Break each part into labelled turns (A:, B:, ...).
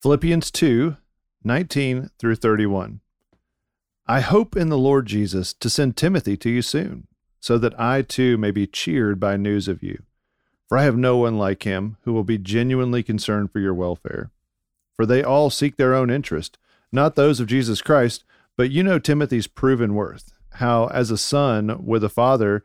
A: Philippians 2 19 through 31. I hope in the Lord Jesus to send Timothy to you soon, so that I too may be cheered by news of you. For I have no one like him who will be genuinely concerned for your welfare. For they all seek their own interest, not those of Jesus Christ, but you know Timothy's proven worth, how as a son with a father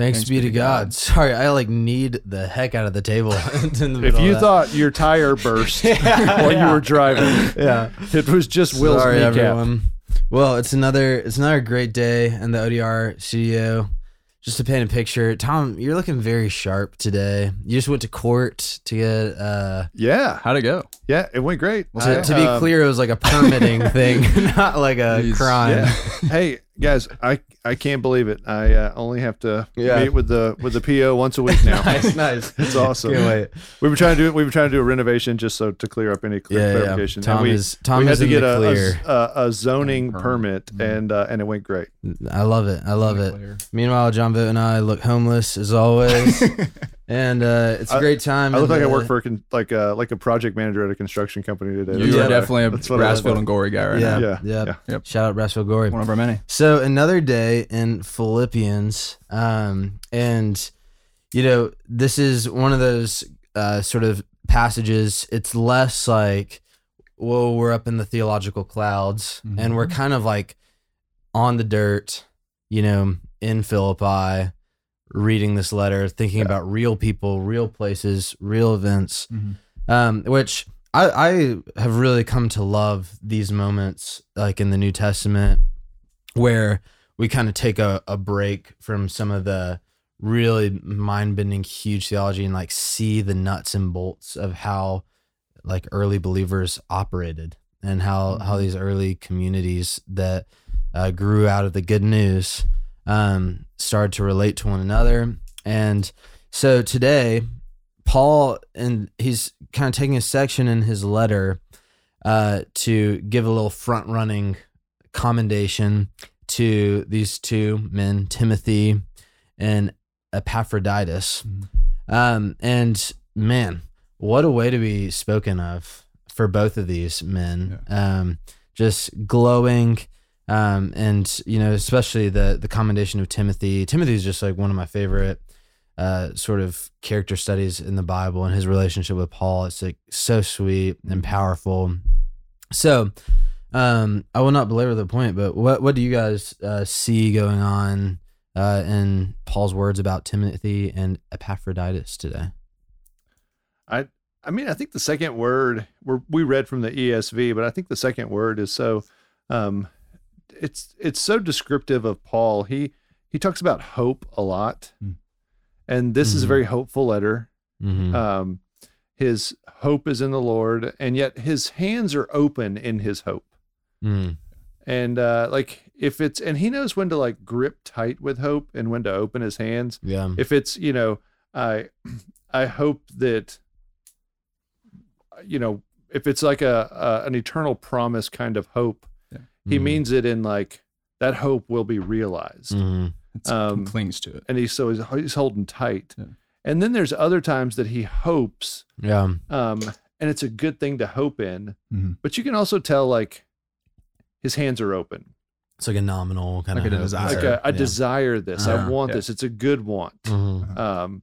B: Thanks,
C: Thanks
B: be to God. Sorry, I like kneed the heck out of the table. in the
A: If you thought your tire burst while you were driving,
B: yeah,
A: it was just Will's
B: sorry
A: kneecap.
B: everyone. Well, it's another it's another great day in the ODR studio. Just to paint a picture, Tom, you're looking very sharp today. You just went to court to get. uh
A: Yeah,
C: How'd it go?
A: yeah, it went great.
B: To,
A: I,
B: to be
A: um,
B: clear, it was like a permitting thing, not like a crime.
A: Yeah. hey guys, I I can't believe it. I uh, only have to
B: Yeah.
A: meet with the with the PO once a week now.
B: nice, nice.
A: It's awesome.
B: Can't wait.
A: We were trying to do we were trying to do a renovation just so to clear up any clear
B: Yeah, yeah. Tom
A: and we,
B: is Tom
A: we had
B: is
A: to get a, a,
B: clear.
A: a, a zoning
C: Permit.
A: permit, and uh, and it went great.
B: I love it. I love it.
C: Clear.
B: Meanwhile, John Vogt and I look homeless as always, and uh, it's a
A: I-
B: great time.
A: I look
B: in
A: like I work for a con- like a like a project manager at a construction company today.
C: You
A: That's
C: are
A: what I-
C: definitely a
A: that's what I look Brasfield
C: and Gorrie guy right
B: Yeah,
C: now.
A: Yeah,
B: yeah,
A: yeah.
C: Yep.
B: Shout out Brasfield Gorrie.
C: One of our many.
B: So another day in Philippians, um, and you know this is one of those uh, sort of passages. It's less like, whoa, we're up in the theological clouds,
C: Mhm.
B: and we're kind of like on the dirt, you know, in Philippi, reading this letter, thinking about real people, real places, real events um, which I, I have really come to love these moments like in the New Testament where we kind of take a, a break from some of the really mind bending huge theology and like see the nuts and bolts of how like early believers operated and how how these early communities that uh, grew out of the good news um, started to relate to one another and so today Paul and he's kind of taking a section in his letter uh, to give a little front running commendation to these two men, Timothy and Epaphroditus. Um, and man, what a way to be spoken of for both of these men. Um, just glowing. Um, and you know, especially the the commendation of Timothy. Timothy is just like one of my favorite uh, sort of character studies in the Bible and his relationship with Paul. It's like so sweet and powerful. So, um, I will not belabor the point, but what what do you guys uh, see going on uh, in Paul's words about Timothy and Epaphroditus today?
A: I I mean, I think the second word we read from the ESV, but I think the second word is so um, it's it's so descriptive of Paul. He he talks about hope a lot,
C: Mm.
A: and this is a
B: Mhm.
A: very hopeful letter.
B: Mm-hmm.
A: Um, his hope is in the Lord, and yet his hands are open in his hope.
B: mm
A: And uh, like if it's and he knows when to like grip tight with hope and when to open his hands
B: Yeah.
A: if it's you know i i hope that you know if it's like a, a an eternal promise kind of hope he
B: Mhm.
A: means it in like that hope will be realized.
C: It's,
A: Um,
C: he clings to it.
A: and he's so he's, he's holding tight
C: Yeah.
A: and then there's other times that he hopes
B: Yeah.
A: um and it's a good thing to hope in
C: Mhm.
A: but you can also tell like his hands are open
B: It's like a nominal kind
C: Like
B: of
C: a desire.
A: like a, I desire this i
B: Uh-huh.
A: want
C: Yeah.
A: this it's a good want
B: hmm
A: Um,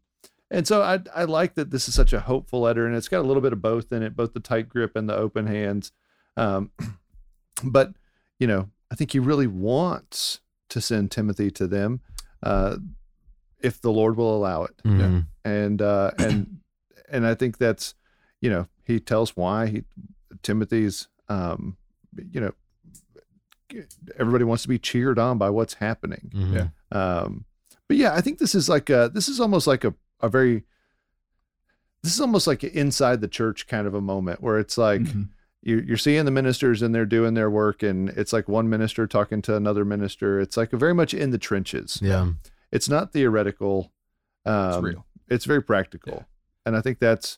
A: and so I I like that this is such a hopeful letter, and it's got a little bit of both in it, both the tight grip and the open hands. Um, but you know, I think he really wants to send Timothy to them, uh, if the Lord will allow it.
B: Mhm.
A: And uh, and and I think that's, you know, he tells why he Timothy's, um, you know, everybody wants to be cheered on by what's happening.
B: Mhm.
C: Yeah.
A: Um, but yeah, I think this is like a this is almost like a a very this is almost like a inside the church kind of a moment where it's like
C: Mhm.
A: You're, you're seeing the ministers and they're doing their work and it's like one minister talking to another minister. It's like very much in the trenches.
B: Yeah.
A: It's not theoretical. Um,
C: It's real.
A: It's very practical, and I think that's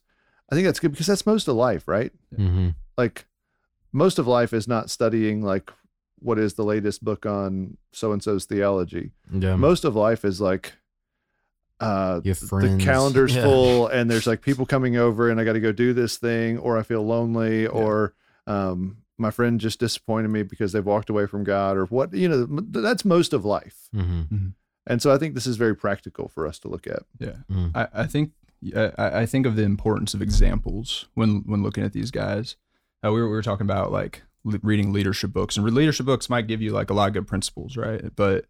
A: I think that's good because that's most of life, right?
B: hmm
A: Like most of life is not studying like what is the latest book on so and so's theology.
B: Yeah.
A: Most of life is like uh the calendar's
B: Yeah.
A: full and there's like people coming over and I got to go do this thing or I feel lonely or um my friend just disappointed me because they've walked away from God or what you know that's most of life.
B: hmm
A: And so I think this is very practical for us to look at.
C: Yeah.
B: Mm.
C: I, I think I, I think of the importance of examples when when looking at these guys. Uh, we, were, we were talking about like reading leadership books, and leadership books might give you like a lot of good principles, right? But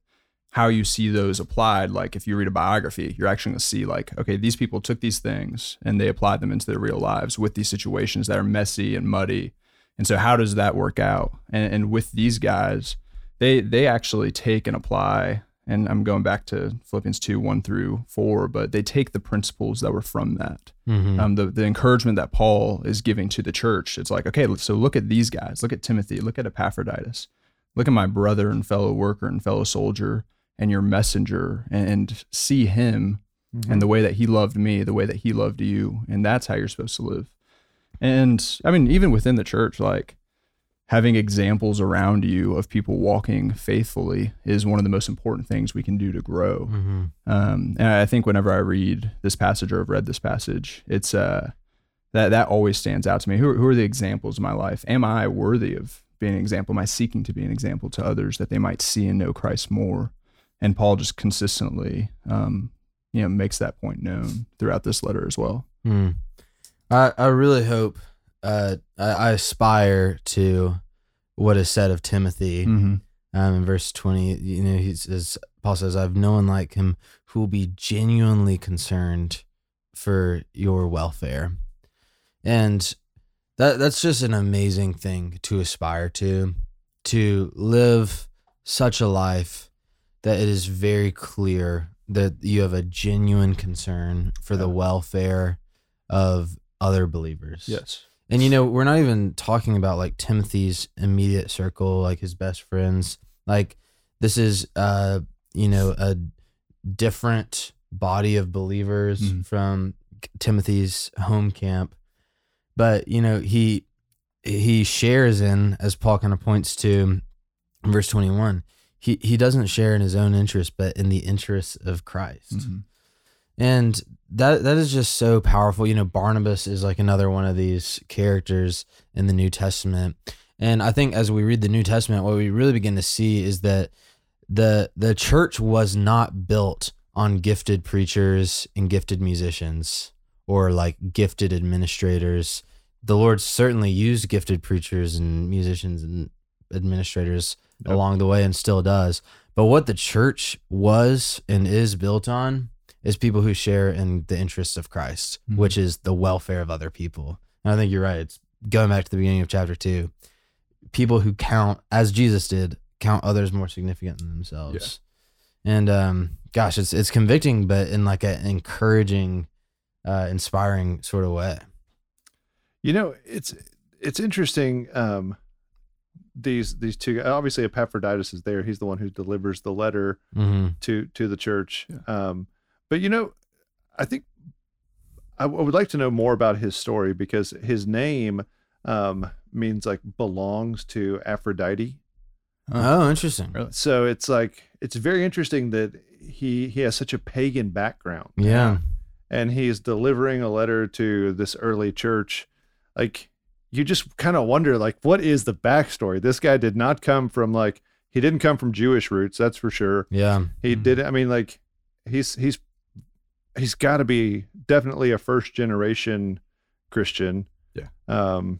C: how you see those applied, like if you read a biography, you're actually going to see like, okay, these people took these things and they applied them into their real lives with these situations that are messy and muddy. And so, how does that work out? And, and with these guys, they they actually take and apply and I'm going back to Philippians 2, 1 through 4, but they take the principles that were from that.
B: hmm
C: Um, the, the encouragement that Paul is giving to the church. It's like, okay, so look at these guys. Look at Timothy. Look at Epaphroditus. Look at my brother and fellow worker and fellow soldier and your messenger and, and see him and the way that he loved me, the way that he loved you. And that's how you're supposed to live. And I mean, even within the church, like having examples around you of people walking faithfully is one of the most important things we can do to grow.
B: hmm
C: Um, and I think whenever I read this passage or have read this passage, it's uh, that that always stands out to me. Who, who are the examples in my life? Am I worthy of being an example? Am I seeking to be an example to others that they might see and know Christ more? And Paul just consistently, um, you know, makes that point known throughout this letter as well.
B: Mm. I I really hope uh I, I aspire to what is said of Timothy
C: Mm-hmm.
B: um in verse 20 you know he says Paul says I've no one like him who will be genuinely concerned for your welfare and that that's just an amazing thing to aspire to to live such a life that it is very clear that you have a genuine concern for the welfare of other believers.
C: Yes.
B: And you know, we're not even talking about like Timothy's immediate circle, like his best friends. Like this is uh, you know, a different body of believers
C: Mhm.
B: from Timothy's home camp. But, you know, he he shares in as Paul kind of points to verse 21. He he doesn't share in his own interest, but in the interests of Christ.
C: Mhm.
B: and that that is just so powerful. You know barnabas is like another one of these characters in the new testament. And i think as we read the new testament what we really begin to see is that the the church was not built on gifted preachers and gifted musicians or like gifted administrators. The lord certainly used gifted preachers and musicians and administrators
A: Yep.
B: along the way and still does but what the church was and is built on is people who share in the interests of Christ,
C: Mhm.
B: which is the welfare of other people. And I think you're right. It's going back to the beginning of chapter two. People who count, as Jesus did, count others more significant than themselves. And um, gosh, it's it's convicting, but in like an encouraging, uh, inspiring sort of way.
A: You know, it's it's interesting. Um, these these two obviously Epaphroditus is there. He's the one who delivers the letter
B: Mm-hmm.
A: to to the church.
C: Yeah.
A: Um, but you know, I think I, w- I would like to know more about his story because his name um, means like belongs to Aphrodite.
B: Oh, interesting.
C: Really?
A: So it's like it's very interesting that he he has such a pagan background.
B: Yeah.
A: and he is delivering a letter to this early church like you just kind of wonder like what is the backstory this guy did not come from like he didn't come from jewish roots that's for sure
B: Yeah.
A: he
C: Mhm.
A: did i mean like he's he's he's got to be definitely a first generation christian
C: Yeah.
A: um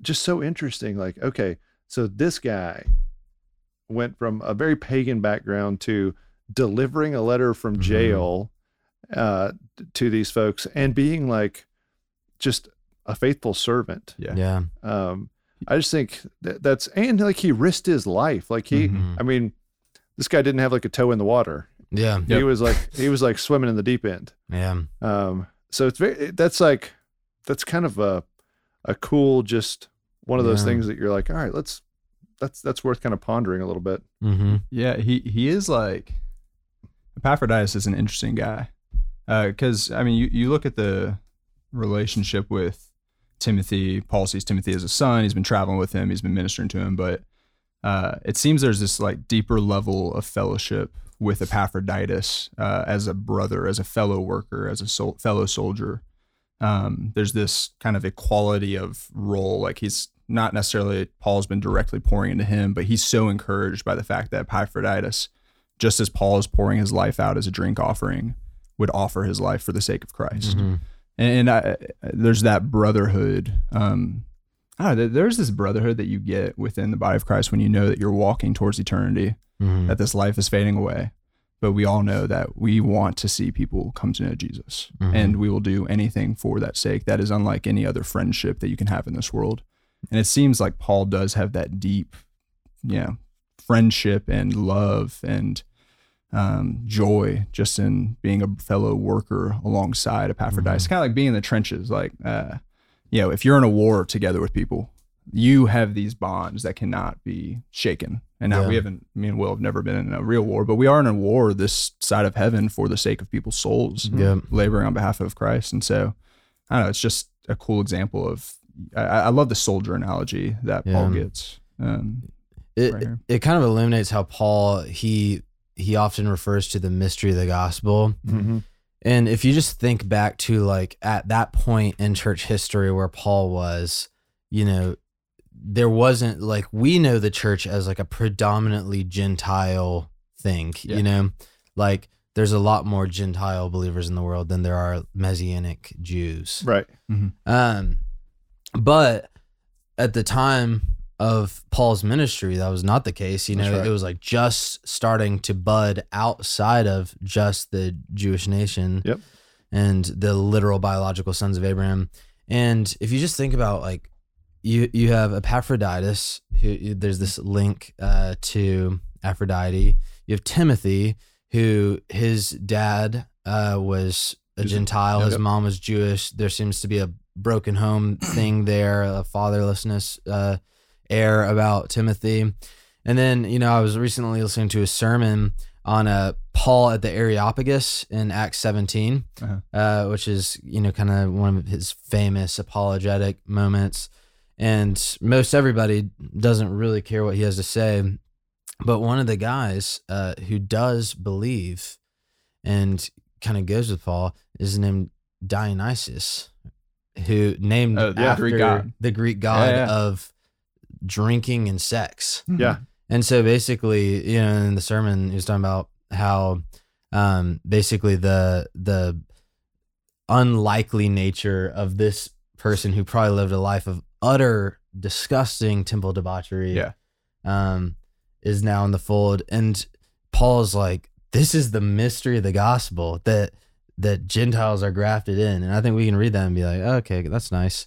A: just so interesting like okay So this guy went from a very pagan background to delivering a letter from
B: Mhm.
A: jail uh, to these folks and being like just a faithful servant.
C: Yeah.
B: Yeah.
A: Um, I just think that that's and like he risked his life. Like he,
C: Mhm.
A: I mean, this guy didn't have like a toe in the water.
B: Yeah.
A: He
C: Yep.
A: was like he was like swimming in the deep end.
B: Yeah.
A: Um, so it's very that's like that's kind of a a cool just one of those
B: Yeah.
A: things that you're like, all right, let's that's that's worth kind of pondering a little bit.
B: Mm-hmm.
C: Yeah, he he is like Epaphroditus is an interesting guy because I mean you you look at the relationship with Timothy. Paul sees Timothy as a son. He's been traveling with him. He's been ministering to him, but uh, it seems there's this like deeper level of fellowship with Epaphroditus uh, as a brother, as a fellow worker, as a sol- fellow soldier. Um, there's this kind of equality of role. Like he's not necessarily Paul's been directly pouring into him, but he's so encouraged by the fact that Epaphroditus, just as Paul is pouring his life out as a drink offering, would offer his life for the sake of Christ.
B: Mm-hmm.
C: And I, there's that brotherhood. Um, I don't know, there's this brotherhood that you get within the body of Christ when you know that you're walking towards eternity,
B: Mm-hmm.
C: that this life is fading away. But we all know that we want to see people come to know Jesus,
B: Mhm.
C: and we will do anything for that sake. That is unlike any other friendship that you can have in this world. And it seems like Paul does have that deep, you know, friendship and love and um, joy just in being a fellow worker alongside Epaphroditus.
B: Mhm.
C: Kind of like being in the trenches. Like, uh, you know, if you're in a war together with people, you have these bonds that cannot be shaken. And now
B: Yeah.
C: we haven't, me and Will have never been in a real war, but we are in a war this side of heaven for the sake of people's souls,
B: Yeah.
C: laboring on behalf of Christ. And so, I don't know, it's just a cool example of, I, I love the soldier analogy that Paul gets. Um,
B: It,
C: right
B: it kind of illuminates how Paul he he often refers to the mystery of the gospel.
A: Mm-hmm.
B: And if you just think back to like at that point in church history where Paul was, you know, there wasn't like we know the church as like a predominantly Gentile thing,
C: Yeah.
B: you know, like there's a lot more Gentile believers in the world than there are Messianic Jews.
A: Right.
B: Um, but at the time of Paul's ministry, that was not the case. You know,
C: right.
B: it was like just starting to bud outside of just the Jewish nation
A: Yep.
B: and the literal biological sons of Abraham. And if you just think about like you you have Epaphroditus, who there's this link uh, to Aphrodite. You have Timothy, who his dad uh, was a
C: He's a-
B: Gentile.
C: yep,
B: His
C: yep.
B: mom was Jewish. There seems to be a broken home thing there, a fatherlessness uh, air about Timothy. And then, you know, I was recently listening to a sermon on a Paul at the Areopagus in Acts 17,
C: Uh-huh.
B: uh, which is, you know, kind of one of his famous apologetic moments. And most everybody doesn't really care what he has to say. But one of the guys uh, who does believe and kind of goes with Paul is named Dionysius, who named
C: Oh, yeah,
B: after
C: Greek god.
B: the Greek god
C: Yeah, yeah.
B: of drinking and sex.
A: Yeah.
B: And so basically, you know, in the sermon, he was talking about how um, basically the the unlikely nature of this person who probably lived a life of utter disgusting temple debauchery
C: Yeah.
B: um, is now in the fold. And Paul's like, this is the mystery of the gospel that that Gentiles are grafted in. And I think we can read that and be like, okay, that's nice.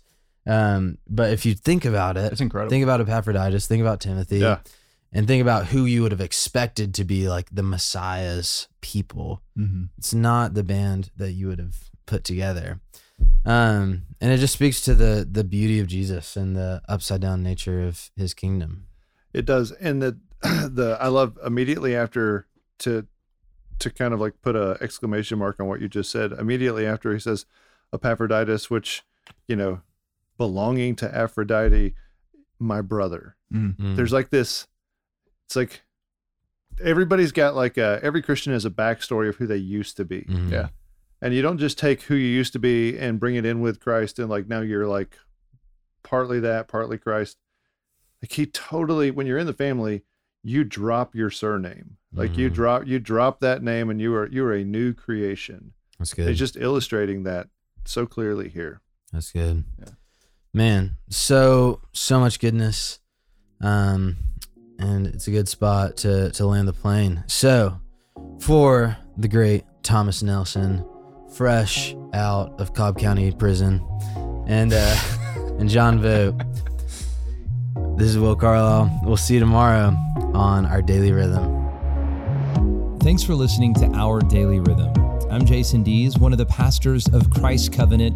B: Um, but if you think about it,
C: It's incredible.
B: think about Epaphroditus, think about Timothy,
A: Yeah.
B: and think about who you would have expected to be like the Messiah's people.
C: Mhm.
B: It's not the band that you would have put together. Um, and it just speaks to the the beauty of Jesus and the upside down nature of his kingdom.
A: It does, and the the I love immediately after to to kind of like put a exclamation mark on what you just said. Immediately after he says Epaphroditus, which you know, belonging to Aphrodite, my brother.
B: Mm.
A: There's like this. It's like everybody's got like a every Christian has a backstory of who they used to be,
B: Mhm.
C: Yeah.
A: and you don't just take who you used to be and bring it in with Christ, and like now you're like partly that, partly Christ. Like he totally, when you're in the family, you drop your surname. Like you
B: Mhm.
A: drop you drop that name, and you are you are a new creation.
B: That's good.
A: It's just illustrating that so clearly here.
B: That's good.
C: Yeah.
B: Man, so so much goodness. Um, and it's a good spot to, to land the plane. So, for the great Thomas Nelson, fresh out of Cobb County Prison, and uh, and John Vogt, this is Will Carlisle. We'll see you tomorrow on our Daily Rhythm.
D: Thanks for listening to Our Daily Rhythm. I'm Jason Dees, one of the pastors of Christ Covenant,